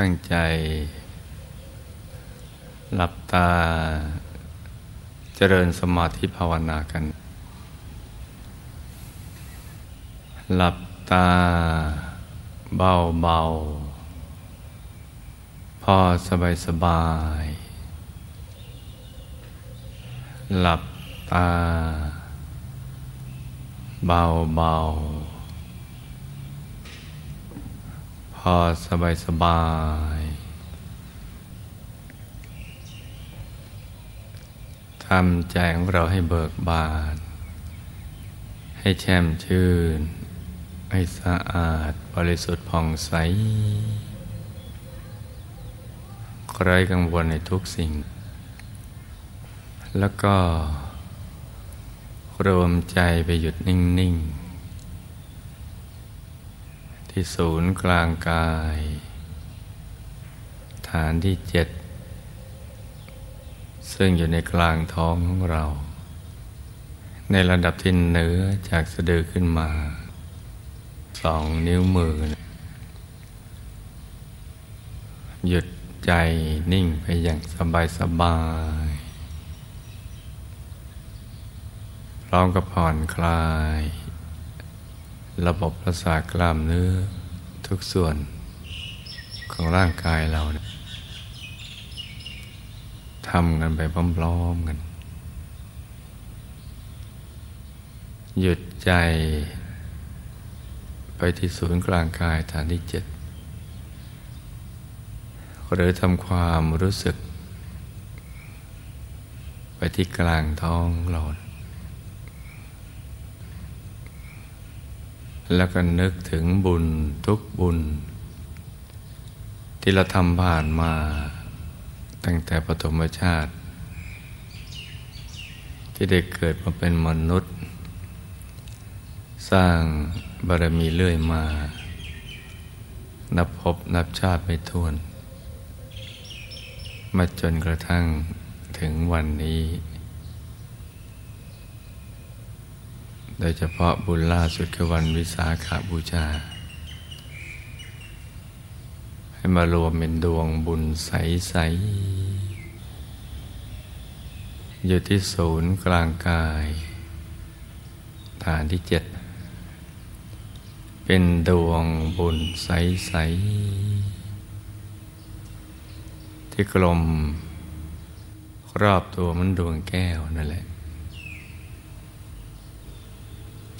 ตั้งใจ หลับตาเจริญสมาธิภาวนากัน หลับตาเบาเบาพอสบายสบาย หลับตา เบาเบาพ อสบายสบาย ทำใจของเราให้เบิกบาน ให้แช่มชื่น ให้สะอาดบริสุทธิ์ผ่องใสไร้กังวลในทุกสิ่ง แล้วก็รวมใจไปหยุดนิ่ง ๆ ที่ศูนย์กลางกาย ฐานที่เจ็ด ซึ่งอยู่ในกลางท้องของเรา ในระดับที่เหนือจากสะดือขึ้นมา สองนิ้วมือ หยุดใจนิ่งไปอย่างสบายสบายพร้อมกับผ่อนคลาย ระบบประสาทกล้ามเนื้อทุกส่วนของร่างกายเราทำกันไปพร้อมๆกัน หยุดใจ ไปที่ศูนย์กลางกายฐานที่เจ็ดหรือทำความรู้สึก ไปที่กลางท้องเรา แล้วก็นึกถึงบุญทุกบุญ ที่เราทำผ่านมาตั้งแต่ปฐมชาติ ที่ได้เกิดมาเป็นมนุษย์ สร้างบารมีเรื่อยมา นับพบนับชาติไม่ท้วน มาจนกระทั่งถึงวันนี้ โดยเฉพาะบุญล่าสุดคือวันวิสาขาบูชา ให้มารวมเป็นดวงบุญใส ๆ อยู่ที่ศูนย์กลางกาย ฐานที่เจ็ด เป็นดวงบุญใส ๆ ที่กลมรอบตัวมันดวงแก้วนั่นแหละ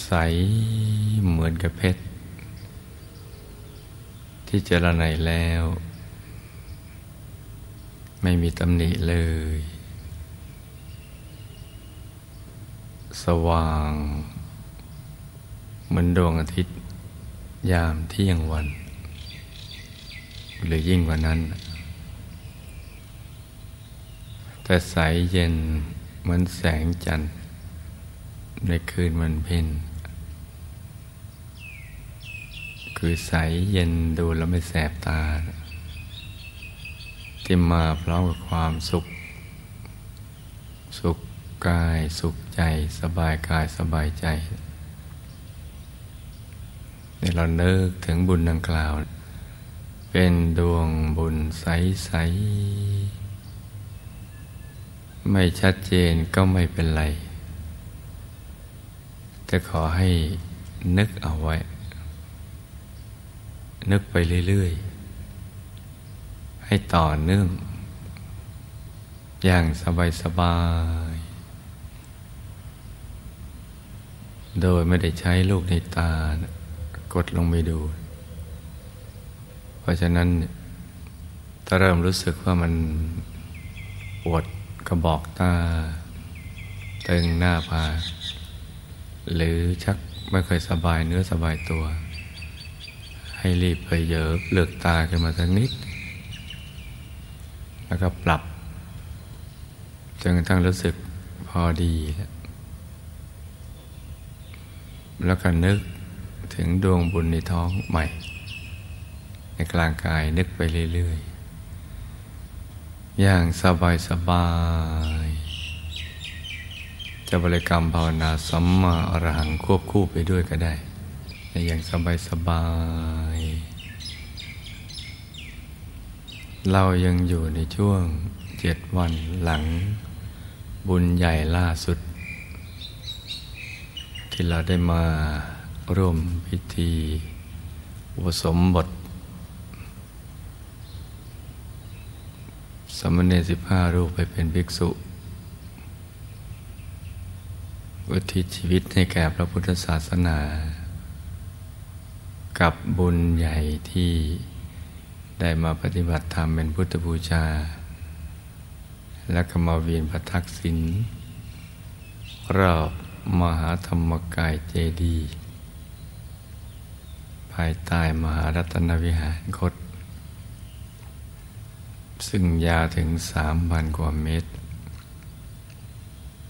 ใสเหมือนกับเพชร ที่เจรไนแล้ว ไม่มีตำหนิเลย สว่าง เหมือนดวงอาทิตย์ ยามเที่ยงวัน หรือยิ่งกว่านั้น แต่ใสเย็นเหมือนแสงจันทร์ในคืนวันเพ็ญ คือใสเย็นดูแล้วไม่แสบตา ที่มาพร้อมกับความสุข สุขกายสุขใจสบายกายสบายใจในเราเนิกถึงบุญดังกล่าว เป็นดวงบุญใสๆไม่ชัดเจนก็ไม่เป็นไร แต่ขอให้นึกเอาไว้ นึกไปเรื่อยๆ ให้ต่อเนื่อง อย่างสบายๆ โดยไม่ได้ใช้ลูกในตา กดลงไปดู เพราะฉะนั้นถ้าเริ่มรู้สึกว่ามันปวดกระบอกตา ตึงหน้าผาหรือชักไม่เคยสบายเนื้อสบายตัว ให้รีบไปเยอะเลือกตาขึ้นมาสักนิด แล้วก็ปรับจนกระทั่งรู้สึกพอดี แล้วก็นึกถึงดวงบุญในท้องใหม่ ในกลางกายนึกไปเรื่อยๆ อย่างสบายสบายจะบริกรรมภาวนาสัมมาอรหังควบคู่ไปด้วยก็ได้ อย่างสบายสบาย เรายังอยู่ในช่วงเจ็ดวันหลัง บุญใหญ่ล่าสุด ที่เราได้มาร่วมพิธีอุปสมบท สมณเณรสิบห้ารูปไปเป็นภิกษุอุทิศชีวิตให้แก่พระพุทธศาสนา กับบุญใหญ่ที่ได้มาปฏิบัติธรรมเป็นพุทธบูชา และก็มาเวียนประทักษิณรอบมหาธรรมกายเจดีย์ภายใต้มหารัตนวิหารคต ซึ่งยาวถึงสามพันกว่าเมตร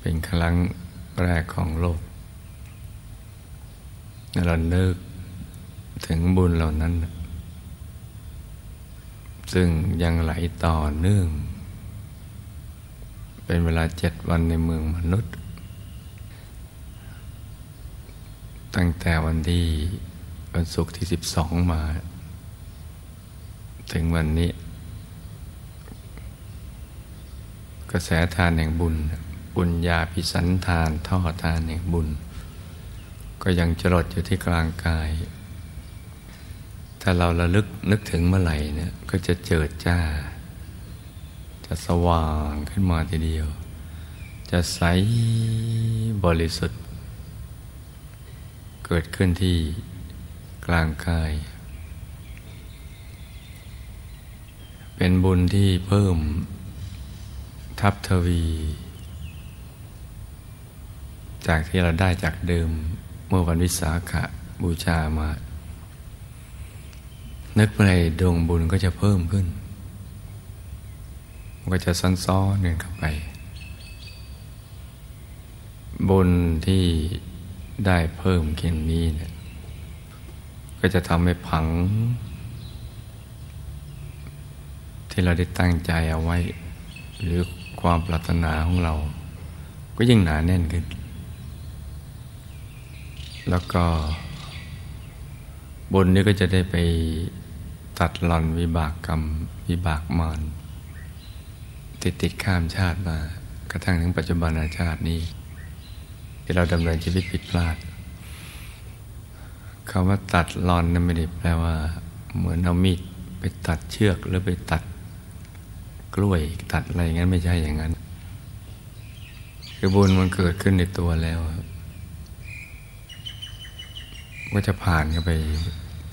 เป็นครั้งแรกของโลกเรานึก ถึงบุญเหล่านั้น ซึ่งยังไหลต่อเนื่อง เป็นเวลาเจ็ดวันในเมืองมนุษย์ ตั้งแต่วันที่วันศุกร์ที่สิบสองมา ถึงวันนี้ กระแสทานแห่งบุญ บุญญาพิสันทานท่อทานแห่งบุญ ก็ยังจรดอยู่ที่กลางกาย ถ้าเราระลึกนึกถึงเมื่อไหร่เนี่ยก็จะเจิดจ้า จะสว่างขึ้นมาทีเดียว จะใสบริสุทธิ์ เกิดขึ้นที่กลางกาย เป็นบุญที่เพิ่มทับทวี จากที่เราได้จากเดิมเมื่อวันวิสาขะบูชามา นึกไปดวงบุญก็จะเพิ่มขึ้น ก็จะซ้อนซ้อนเงินเข้าไป บุญที่ได้เพิ่มเขียนนี้เนี่ยก็จะทำให้ผัง ที่เราได้ตั้งใจเอาไว้ หรือความปรารถนาของเรา ก็ยิ่งหนาแน่นขึ้น แล้วก็บุญนี้ก็จะได้ไป ตัดหล่อนวิบากกรรม วิบากมารติดติดข้ามชาติมากระทั่งถึงปัจจุบันชาตินี้ ที่เราดำเนินชีวิตผิดพลาดคำว่าตัดหลอนนั้นไม่ได้แปลว่า เหมือนเอามีดไปตัดเชือกหรือไปตัดกล้วยตัดอะไรอย่างนั้นไม่ใช่อย่างนั้น คือบุญมันเกิดขึ้นในตัวแล้วก็จะผ่านเข้าไป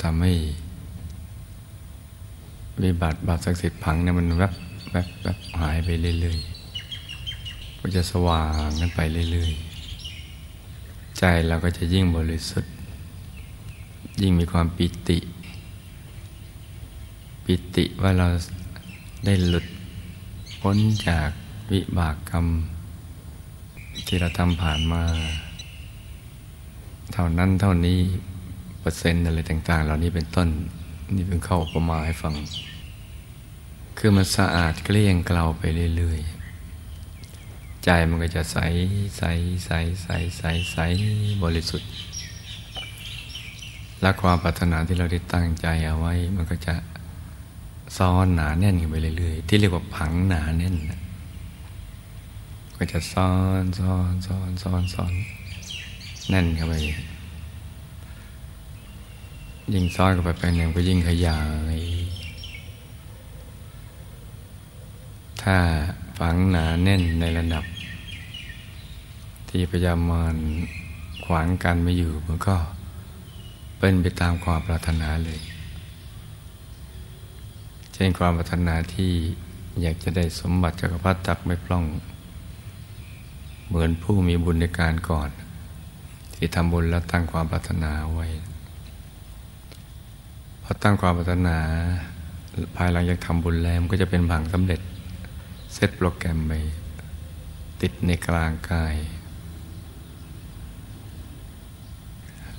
ทำให้ วิบัติบาปศักดิ์สิทธิ์ผังเนี่ยมันแวบแวบแวบหายไปเรื่อยๆก็จะสว่างกันไปเรื่อยๆ ใจเราก็จะยิ่งบริสุทธิ์ ยิ่งมีความปิติ ปิติว่าเราได้หลุดพ้นจากวิบากกรรม ที่เราทำผ่านมา เท่านั้นเท่านี้เปอร์เซ็นต์อะไรต่าง ๆ เหล่านี้เป็นต้น นี่เป็นเข้าประมาให้ฟัง คือมันสะอาดเกลี้ยงเกลาไปเรื่อยๆ ใจมันก็จะใสใสใสใสใสใสบริสุทธิ์ และความปรารถนาที่เราได้ตั้งใจเอาไว้ มันก็จะซ้อนหนาแน่นกันไปเรื่อยๆ ที่เรียกว่าผังหนาแน่น ก็จะซ้อนซ้อนซ้อนซ้อนซ้อนแน่นเข้าไป ยิ่งซ้อนกับไปไปหนึ่งก็ยิ่งขยาย ถ้าฝังหนาแน่นในระดับ ที่พยายามมันขวางกันไม่อยู่มันก็เป็นไปตามความปรารถนาเลย เช่นความปรารถนาที่อยากจะได้สมบัติจักรพรรดิตักไม่พล่อง เหมือนผู้มีบุญในการก่อน ที่ทำบุญแล้วตั้งความปรารถนาไว้ พอตั้งความปรารถนา ภายหลังจากทำบุญแล้วมันก็จะเป็นผังสำเร็จ เซตโปรแกรมไปติดในกลางกาย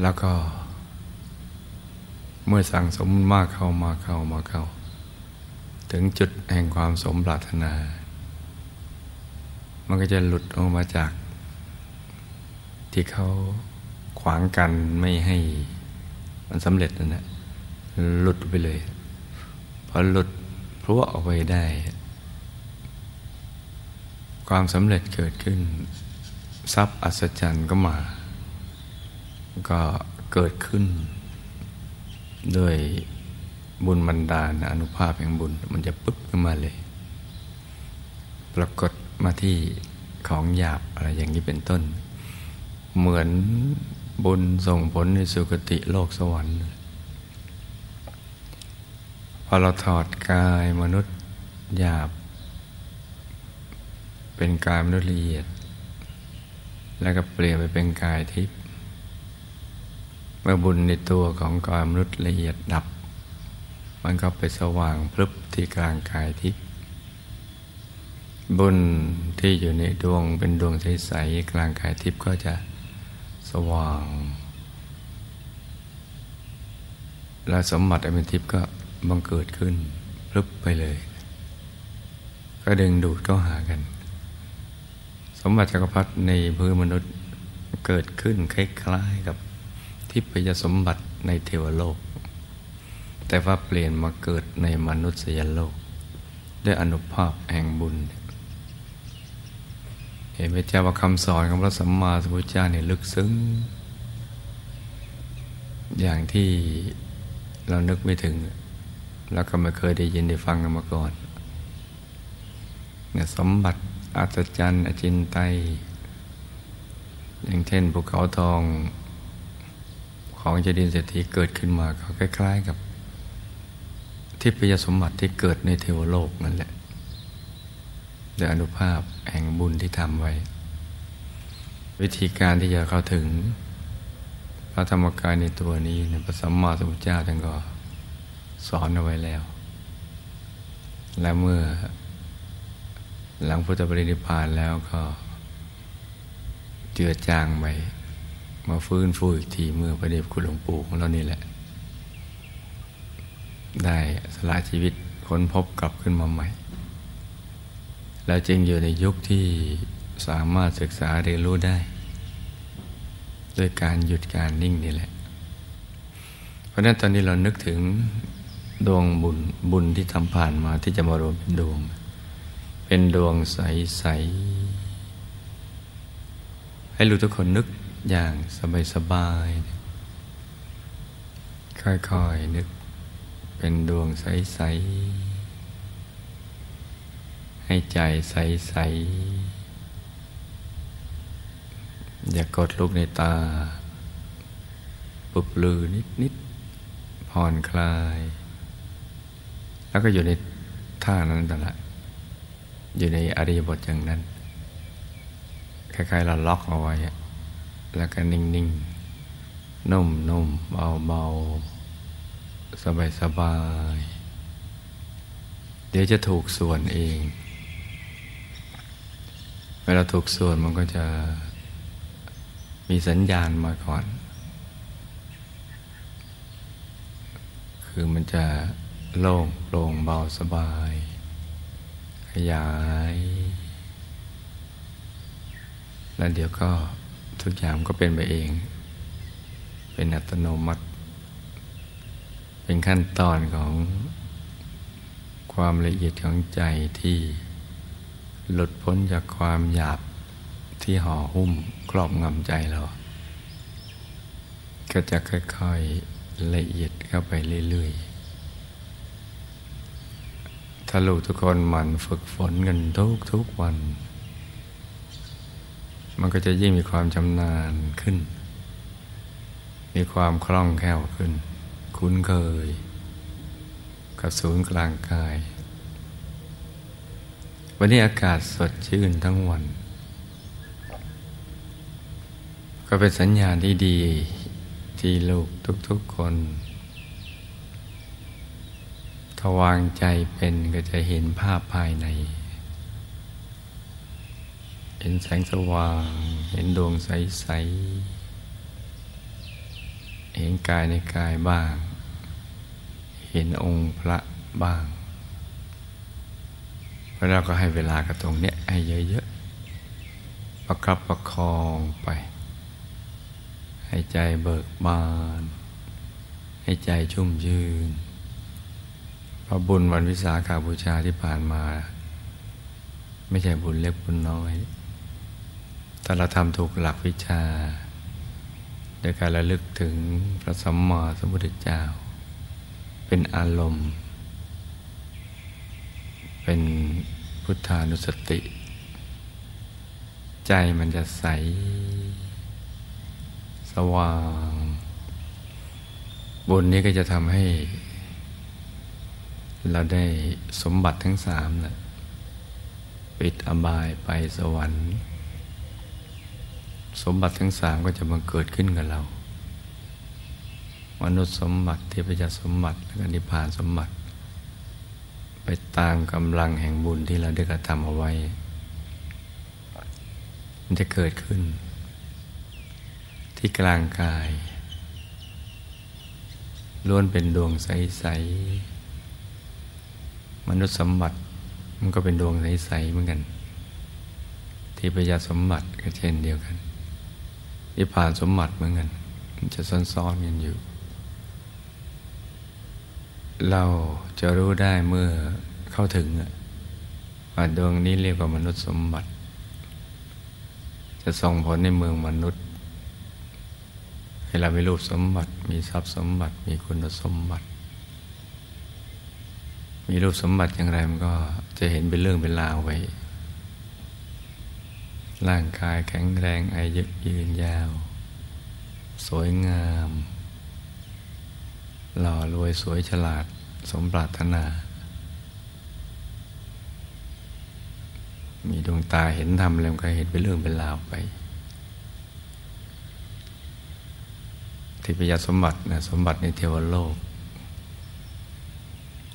แล้วก็ เมื่อสั่งสมมากเข้ามาเข้ามาเข้า ถึงจุดแห่งความสมปรารถนา มันก็จะหลุดออกมาจาก ที่เขาขวางกันไม่ให้มันสำเร็จนั่นแหละ หลุดไปเลย พอหลุดพรั่วออกไปได้ ความสำเร็จเกิดขึ้น ทรัพย์อัศจรรย์ก็มา ก็เกิดขึ้น ด้วยบุญบันดาลอนุภาพแห่งบุญ มันจะปึ๊บขึ้นมาเลย ปรากฏมาที่ของหยาบอะไรอย่างนี้เป็นต้น เหมือนบุญส่งผลในสุคติโลกสวรรค์ อเราถอดกายมนุษย์หยาบ เป็นกายมนุษย์ละเอียด แล้วก็เปลี่ยนไปเป็นกายทิพย์เมื่อบุญในตัวของกายมนุษย์ละเอียดดับ มันก็ไปสว่างพลึบที่กลางกายทิพย์บุญที่อยู่ในดวงเป็นดวงใสๆกลางกายทิพย์ก็จะสว่าง และสมบัติอมิทิพย์ก็ บังเกิดขึ้นพลึบไปเลย ก็ดึงดูดเข้าหากัน สมบัติจักรพรรดิในพื้นมนุษย์เกิดขึ้นคล้ายๆกับทิพยสมบัติในเทวโลก แต่ว่าเปลี่ยนมาเกิดในมนุษยโลก ด้วยอนุภาพแห่งบุญ เห็นไหมเจ้าว่าคำสอนของพระสัมมาสัมพุทธเจ้าเนี่ยลึกซึ้ง อย่างที่เรานึกไม่ถึง แล้วก็ไม่เคยได้ยินได้ฟังกันมาก่อนเนี่ยสมบัติอัศจรรย์อจินไตยอย่างเช่นภูเขาทองของเจดินเศรษฐีเกิดขึ้นมาเขาคล้าย ๆ กับทิพยสมบัติที่เกิดในเทวโลกนั่นแหละโดยอนุภาพแห่งบุญที่ทำไว้ วิธีการที่จะเข้าถึงพระธรรมกายในตัวนี้ในพระสัมมาสัมพุทธเจ้าท่านก็ สอนเอาไว้แล้ว และเมื่อ หลังพุทธปรินิพพานแล้วก็เจือจางไปมาฟื้นฟูอีกทีเมื่อพระเดชคุณหลวงปู่ของเรานี่แหละ ได้สละชีวิตค้นพบกลับขึ้นมาใหม่ แล้วจึงอยู่ในยุคที่สามารถศึกษาเรียนรู้ได้ ด้วยการหยุดการนิ่งนี่แหละ เพราะนั้นตอนนี้เรานึกถึง ดวงบุญบุญที่ทำผ่านมาที่จะมารวมเป็นดวง เป็นดวงใสๆให้รู้ทุกคนนึกอย่างสบายๆค่อยๆนึก เป็นดวงใสๆให้ใจใสๆอย่ากดลูกในตา ปุบลือนิดๆผ่อนคลาย แล้วก็อยู่ในท่านั้นตลอดอยู่ในอริยบทอย่างนั้น คล้ายๆเราล็อกเอาไว้ แล้วก็นิ่งๆ นุ่มๆ เบาๆ สบายๆ เดี๋ยวจะถูกส่วนเอง เวลาถูกส่วนมันก็จะมีสัญญาณมาก่อน คือมันจะ โล่งโปร่งเบาสบาย ขยาย แล้วเดี๋ยวก็ทุกอย่างก็เป็นไปเอง เป็นอัตโนมัติ เป็นขั้นตอนของความละเอียดของใจที่หลุดพ้นจากความหยาบที่ห่อหุ้มครอบงำใจเรา ก็จะค่อย ๆละเอียดเข้าไปเรื่อย ๆ ถ้าลูกทุกคนหมั่นฝึกฝนกันทุกทุกวัน มันก็จะยิ่งมีความชำนาญขึ้น มีความคล่องแคล่วขึ้น คุ้นเคย กับศูนย์กลางกาย วันนี้อากาศสดชื่นทั้งวัน ก็เป็นสัญญาณที่ดีที่ลูกทุกๆคน ถ้าวางใจเป็นก็จะเห็นภาพภายใน เห็นแสงสว่าง เห็นดวงใส ๆ เห็นกายในกายบ้าง เห็นองค์พระบ้างแล้วเราก็ให้เวลากับตรงเนี้ยให้เยอะๆ ประคับประคองไป ให้ใจเบิกบาน ให้ใจชุ่มชื่น ราะบุญวันวิสาขาบูชาที่ผ่านมา ไม่ใช่บุญเล็กบุญน้อยถ้าเราทำถูกหลักวิชาโดยการระลึกถึงพระสัมมาสัมพุทธเจ้า เป็นอารมณ์ เป็นพุทธานุสติ ใจมันจะใส สว่าง บุญนี้ก็จะทำให้ เราได้สมบัติทั้งสามนะปิดอบายไปสวรรค์ สมบัติทั้งสามก็จะมาเกิดขึ้นกับเรา มนุษย์สมบัติเทพยสมบัติและนิพพานสมบัติ ไปตามกำลังแห่งบุญที่เราได้กระทำเอาไว้ มันจะเกิดขึ้น ที่กลางกายล้วนเป็นดวงใสๆ มนุษย์สมบัติมันก็เป็นดวงใสๆเหมือนกัน ที่ปยาสมบัติก็เช่นเดียวกันที่ผ่านสมบัติเหมือนกันมันจะซ้อนๆกันอยู่ เราจะรู้ได้เมื่อเข้าถึงว่าดวงนี้เรียกว่ามนุษย์สมบัติ จะส่งผลในเมืองมนุษย์ให้เรามีรูปสมบัติ มีทรัพย์สมบัติ มีคุณสมบัติ มีรูปสมบัติอย่างไรมันก็จะเห็นเป็นเรื่องเป็นราวไว้ ร่างกายแข็งแรงอายุยืนยาว สวยงาม หล่อรวยสวยฉลาดสมปรารถนา มีดวงตาเห็นธรรมแล้วก็เห็นเป็นเรื่องเป็นราวไปทิพยสมบัตินะสมบัติในเทวโลก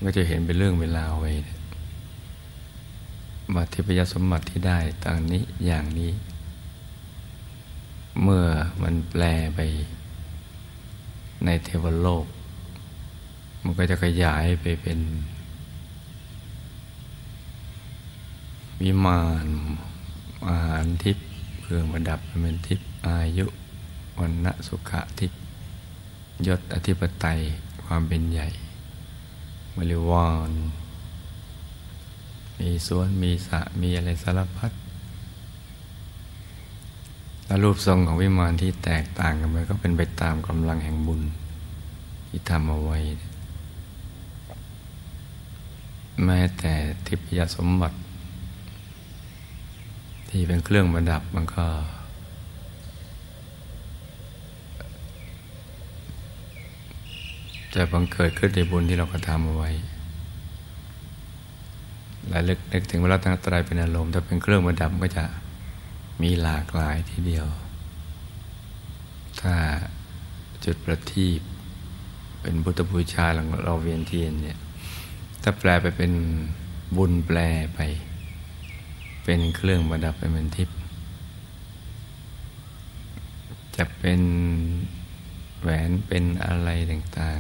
ก็จะเห็นเป็นเรื่องเวลาไว้มาทิพยสมบัติที่ได้ต่างนี้อย่างนี้ เมื่อมันแปลไปในเทวโลก มันก็จะขยายไปเป็น วิมานอาหารทิพย์เครื่องประดับเป็นทิพย์อายุวันณะสุขะทิพย์ยศอธิปไตยความเป็นใหญ่ บริวาร มีสวนมีสระมีอะไรสารพัดแล้วรูปทรงของวิมานที่แตกต่างกันไปก็เป็นไปตามกำลังแห่งบุญ ที่ทำเอาไว้ แม้แต่ทิพยสมบัติ ที่เป็นเครื่องประดับมันก็ จะบังเกิดขึ้นในบุญที่เรากระทำเอาไว้หลายลึกนึกถึงเวลาตั้งตรายเป็นอารมณ์ถ้าเป็นเครื่องประดับก็จะมีหลากหลายทีเดียว ถ้าจุดประทีปเป็นพุทธบูชาหลังเราเวียนเทียนเนี่ยถ้าแปลไปเป็นบุญแปลไป เป็นเครื่องประดับเป็นทิพย์จะเป็น แหวนเป็นอะไรต่าง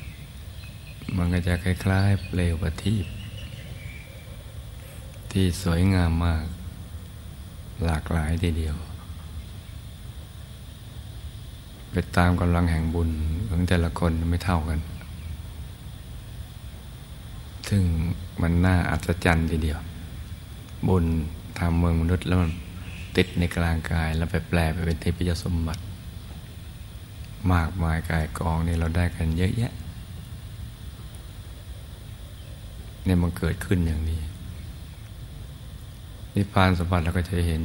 ๆมันก็จะคล้ายๆ เปลวประทีปที่สวยงามมาก หลากหลายทีเดียว ไปตามกำลังแห่งบุญของแต่ละคนไม่เท่ากัน ซึ่งมันน่าอัศจรรย์ทีเดียว บุญทำเมืองมนุษย์แล้วมันติดในกลางกายแล้วไปแปลไปเป็นเทพยสมบัติ มากมายกายกองนี่เราได้กันเยอะแยะเนี่ยมันเกิดขึ้นอย่างนี้นิพพานสมบัติเราก็จะเห็น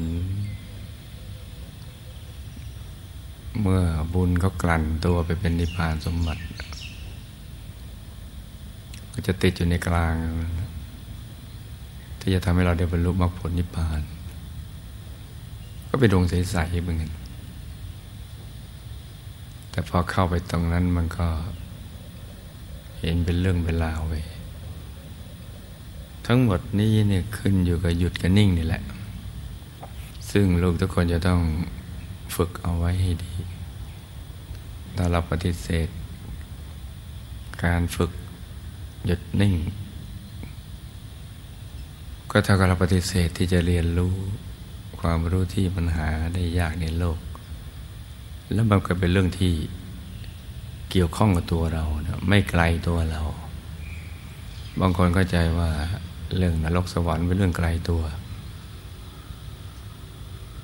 เมื่อบุญเขากลั่นตัวไปเป็นนิพพานสมบัติ ก็จะติดอยู่ในกลาง ที่จะทำให้เราได้บรรลุมรรคผลนิพพาน ก็เป็นดวงใสๆเหมือนกัน แต่พอเข้าไปตรงนั้นมันก็เห็นเป็นเรื่องเป็นราวไปทั้งหมดนี้เนี่ยขึ้นอยู่กับหยุดกับนิ่งนี่แหละ ซึ่งลูกทุกคนจะต้องฝึกเอาไว้ให้ดี ถ้าเราปฏิเสธ การฝึกหยุดนิ่ง ก็เท่ากับเราปฏิเสธที่จะเรียนรู้ความรู้ที่มันหาได้ยากในโลก แล้วมันก็เป็นเรื่องที่เกี่ยวข้องกับตัวเรานะไม่ไกลตัวเรา บางคนเข้าใจว่าเรื่องนรกสวรรค์เป็นเรื่องไกลตัว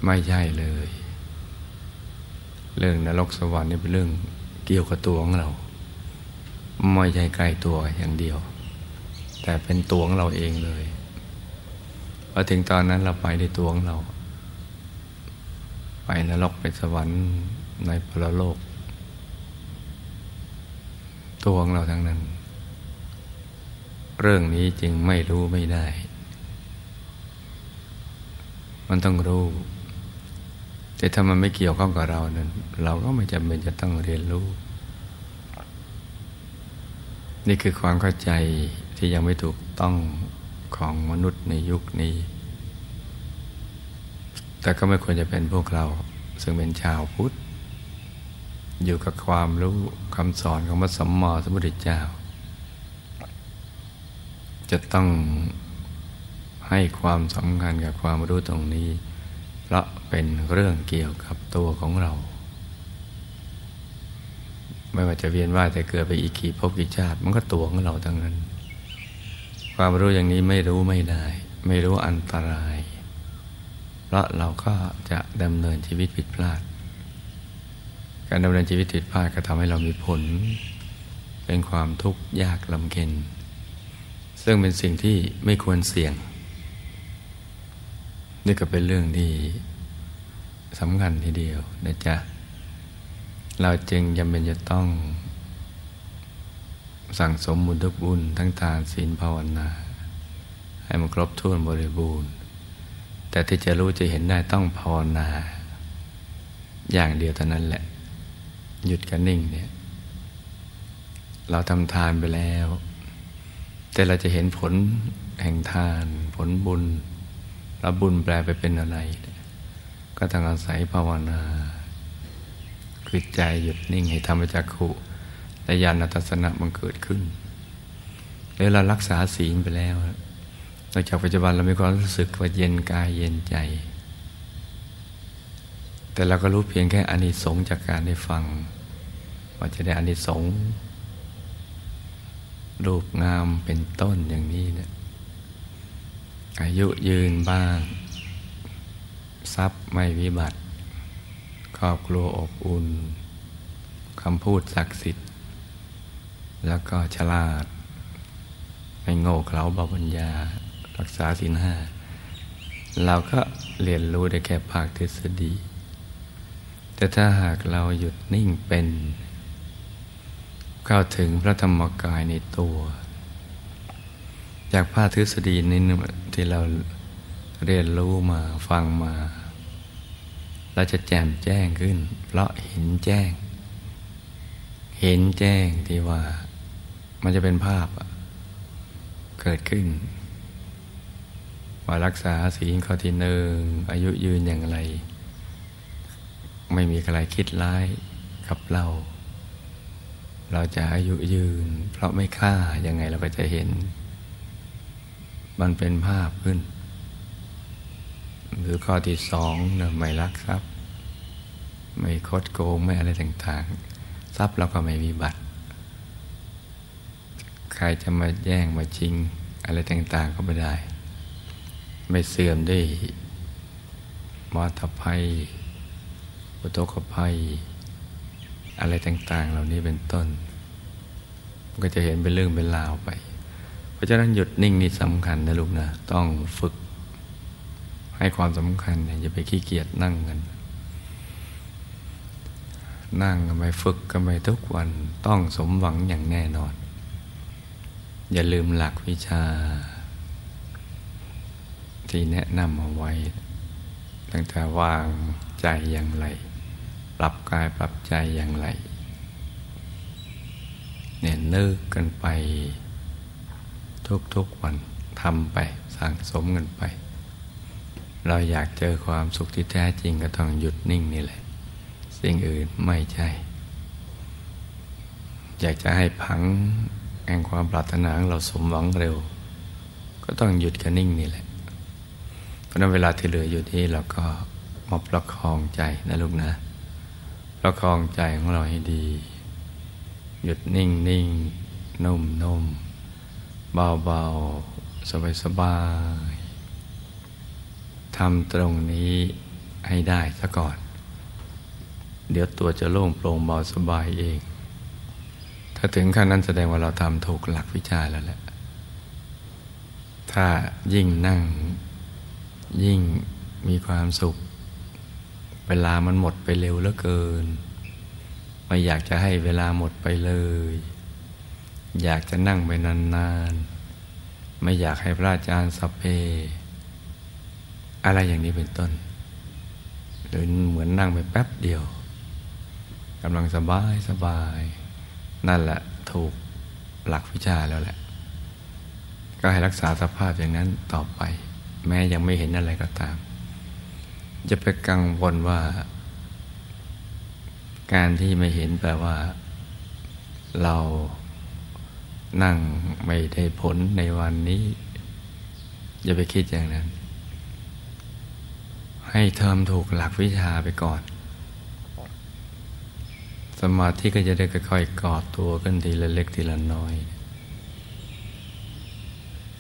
ไม่ใช่เลย เรื่องนรกสวรรค์นี่เป็นเรื่องเกี่ยวกับตัวของเรา ไม่ใช่ไกลตัวอย่างเดียว แต่เป็นตัวของเราเองเลยพอถึงตอนนั้นเราไปในตัวของเรา ไปนรกไปสวรรค์ ในพรโลก ตัวของเราทั้งนั้น เรื่องนี้จึงไม่รู้ไม่ได้ มันต้องรู้ แต่ถ้ามันไม่เกี่ยวข้องกับเรานั้น เราก็ไม่จำเป็นจะต้องเรียนรู้ นี่คือความเข้าใจที่ยังไม่ถูกต้องของมนุษย์ในยุคนี้ แต่ก็ไม่ควรจะเป็นพวกเราซึ่งเป็นชาวพุทธ อยู่กับความรู้คำสอนของพระสัมมาสัมพุทธเจ้า จะต้องให้ความสำคัญกับความรู้ตรงนี้ เพราะเป็นเรื่องเกี่ยวกับตัวของเรา ไม่ว่าจะเวียนว่ายแต่เกิดไปอีกกี่ภพกี่ชาติ มันก็ตัวของเราทั้งนั้น ความรู้อย่างนี้ไม่รู้ไม่ได้ ไม่รู้อันตราย เพราะเราก็จะดำเนินชีวิตผิดพลาด การดำเนินชีวิตผิดพลาดก็ทำให้เรามีผล เป็นความทุกข์ยากลำเค็นซึ่งเป็นสิ่งที่ไม่ควรเสี่ยง นี่ก็เป็นเรื่องที่สำคัญทีเดียวนะจ๊ะ เราจึงจำเป็นจะต้อง สั่งสมบุญทุกบุญทั้งทานศีลภาวนา ให้มันครบถ้วนบริบูรณ์ แต่ที่จะรู้จะเห็นได้ต้องภาวนา อย่างเดียวเท่านั้นแหละ หยุดกันนิ่งเนี่ย เราทำทานไปแล้ว แต่เราจะเห็นผลแห่งทาน ผลบุญแล้วบุญแปลไปเป็นอะไร ก็ต้องอาศัยภาวนาคือใจหยุดนิ่งให้ทำไปจากขุและญาณทัศนะมันเกิดขึ้นหรือเรารักษาศีลไปแล้วหลังจากปัจจุบันเรามีความรู้สึกว่าเย็นกายเย็นใจ แต่เราก็รู้เพียงแค่อานิสงส์จากการได้ฟัง ว่าจะได้อานิสงส์รูปงามเป็นต้นอย่างนี้เนะี่ยอายุยืนบ้าง ทรัพย์ไม่วิบัติ ครอบครัวอบอุ่นคำพูดศักดิ์สิทธิ์ แล้วก็ฉลาด ไม่โง่เขลาบาปัญญา รักษาศีลห้า เราก็เรียนรู้ได้แค่ภาคทฤษฎี แต่ถ้าหากเราหยุดนิ่งเป็น เข้าถึงพระธรรมกายในตัว จากภาคทฤษฎีนี้ที่เราเรียนรู้มาฟังมา เราจะแจ่มแจ้งขึ้น เพราะเห็นแจ้ง เห็นแจ้งที่ว่ามันจะเป็นภาพเกิดขึ้น ว่ารักษาศีลข้อที่หนึ่งอายุยืนอย่างไร ไม่มีใครคิดร้ายกับเรา เราจะอายุยืน เพราะไม่ฆ่ายังไงเราก็จะเห็น มันเป็นภาพขึ้น หรือข้อที่สองนี่ยไม่รักทรัพย์ ไม่คดโกงไม่อะไรต่างๆ ทรัพย์เราก็ไม่มีบัตร ใครจะมาแย่งมาชิง อะไรต่างๆก็ไม่ได้ ไม่เสื่อมด้วยมอตภัย อุตกภัย อะไรต่างๆ เหล่านี้เป็นต้นก็จะเห็นเป็นเรื่องเป็นราวไป เพราะฉะนั้นหยุดนิ่งนี่สำคัญนะลูกนะต้องฝึก ให้ความสำคัญอย่าไปขี้เกียจนั่งกัน นั่งก็ไมฝึกก็ไมทุกวันต้องสมหวังอย่างแน่นอน อย่าลืมหลักวิชา ที่แนะนำเอาไว้ตั้งแต่วางใจอย่างไร ปรับกายปรับใจอย่างไรเนี่ยนึกกันไป ทุกๆวันทำไปสั่งสมกันไป เราอยากเจอความสุขที่แท้จริงก็ต้องหยุดนิ่งนี่แหละ สิ่งอื่นไม่ใช่ อยากจะให้พังแห่งความปรารถนาของเราสมหวังเร็ว ก็ต้องหยุดกันนิ่งนี่แหละ เพราะนั้นเวลาที่เหลืออยู่ที่เราก็มาประคองใจนะลูกนะ ประคองใจของเราให้ดี หยุดนิ่งนิ่งนุ่มนุ่มเบาๆสบายๆทำตรงนี้ให้ได้ซะก่อน เดี๋ยวตัวจะโล่งโปร่งเบาสบายเอง ถ้าถึงขั้นนั้นแสดงว่าเราทำถูกหลักวิชาแล้วแหละ ถ้ายิ่งนั่งยิ่งมีความสุข เวลามันหมดไปเร็วเหลือเกิน ไม่อยากจะให้เวลาหมดไปเลย อยากจะนั่งไปนานๆ ไม่อยากให้พระอาจารย์สัพเพ อะไรอย่างนี้เป็นต้น หรือเหมือนนั่งไปแป๊บเดียวกำลังสบายสบาย นั่นแหละถูกหลักวิชาแล้วแหละ ก็ให้รักษาสภาพอย่างนั้นต่อไป แม้ยังไม่เห็นอะไรก็ตาม จะไปกังวลว่า การที่ไม่เห็นแปลว่า เรานั่งไม่ได้ผลในวันนี้ อย่าไปคิดอย่างนั้น ให้เทอมถูกหลักวิชาไปก่อน สมาธิก็จะได้ค่อยๆกอดตัวขึ้นทีละเล็กทีละน้อย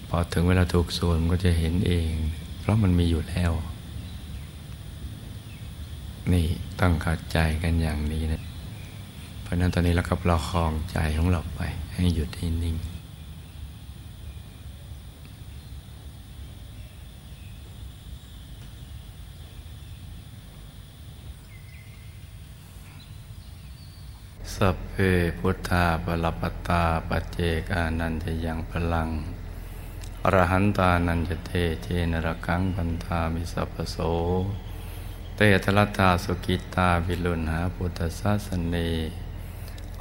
พอถึงเวลาถูกส่วนก็จะเห็นเอง เพราะมันมีอยู่แล้ว นี่ต้องเข้าใจกันอย่างนี้นะ เพราะนั้นตอนนี้เราก็ประคองใจของเราไป ให้หยุดให้นิ่งสัพเพพุทธาปรปตาปเจกานันจะยังพลังอรหันตานันจะเทเจนรกังบันทามิสัพพโส เตทลตาสุกิตาวิลุณหาพุทธศาสเน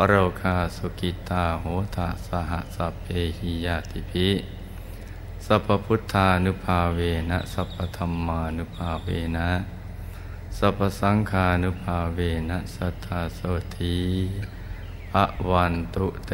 โรคาสุกิตาโหตาสหสัพเพหิยาติภิสัพพุทธานุภาเวนะสัพพธรรมานุภาเวนะสัพพสังฆานุภาเวนะสัทธาโสธีพระวันตุเต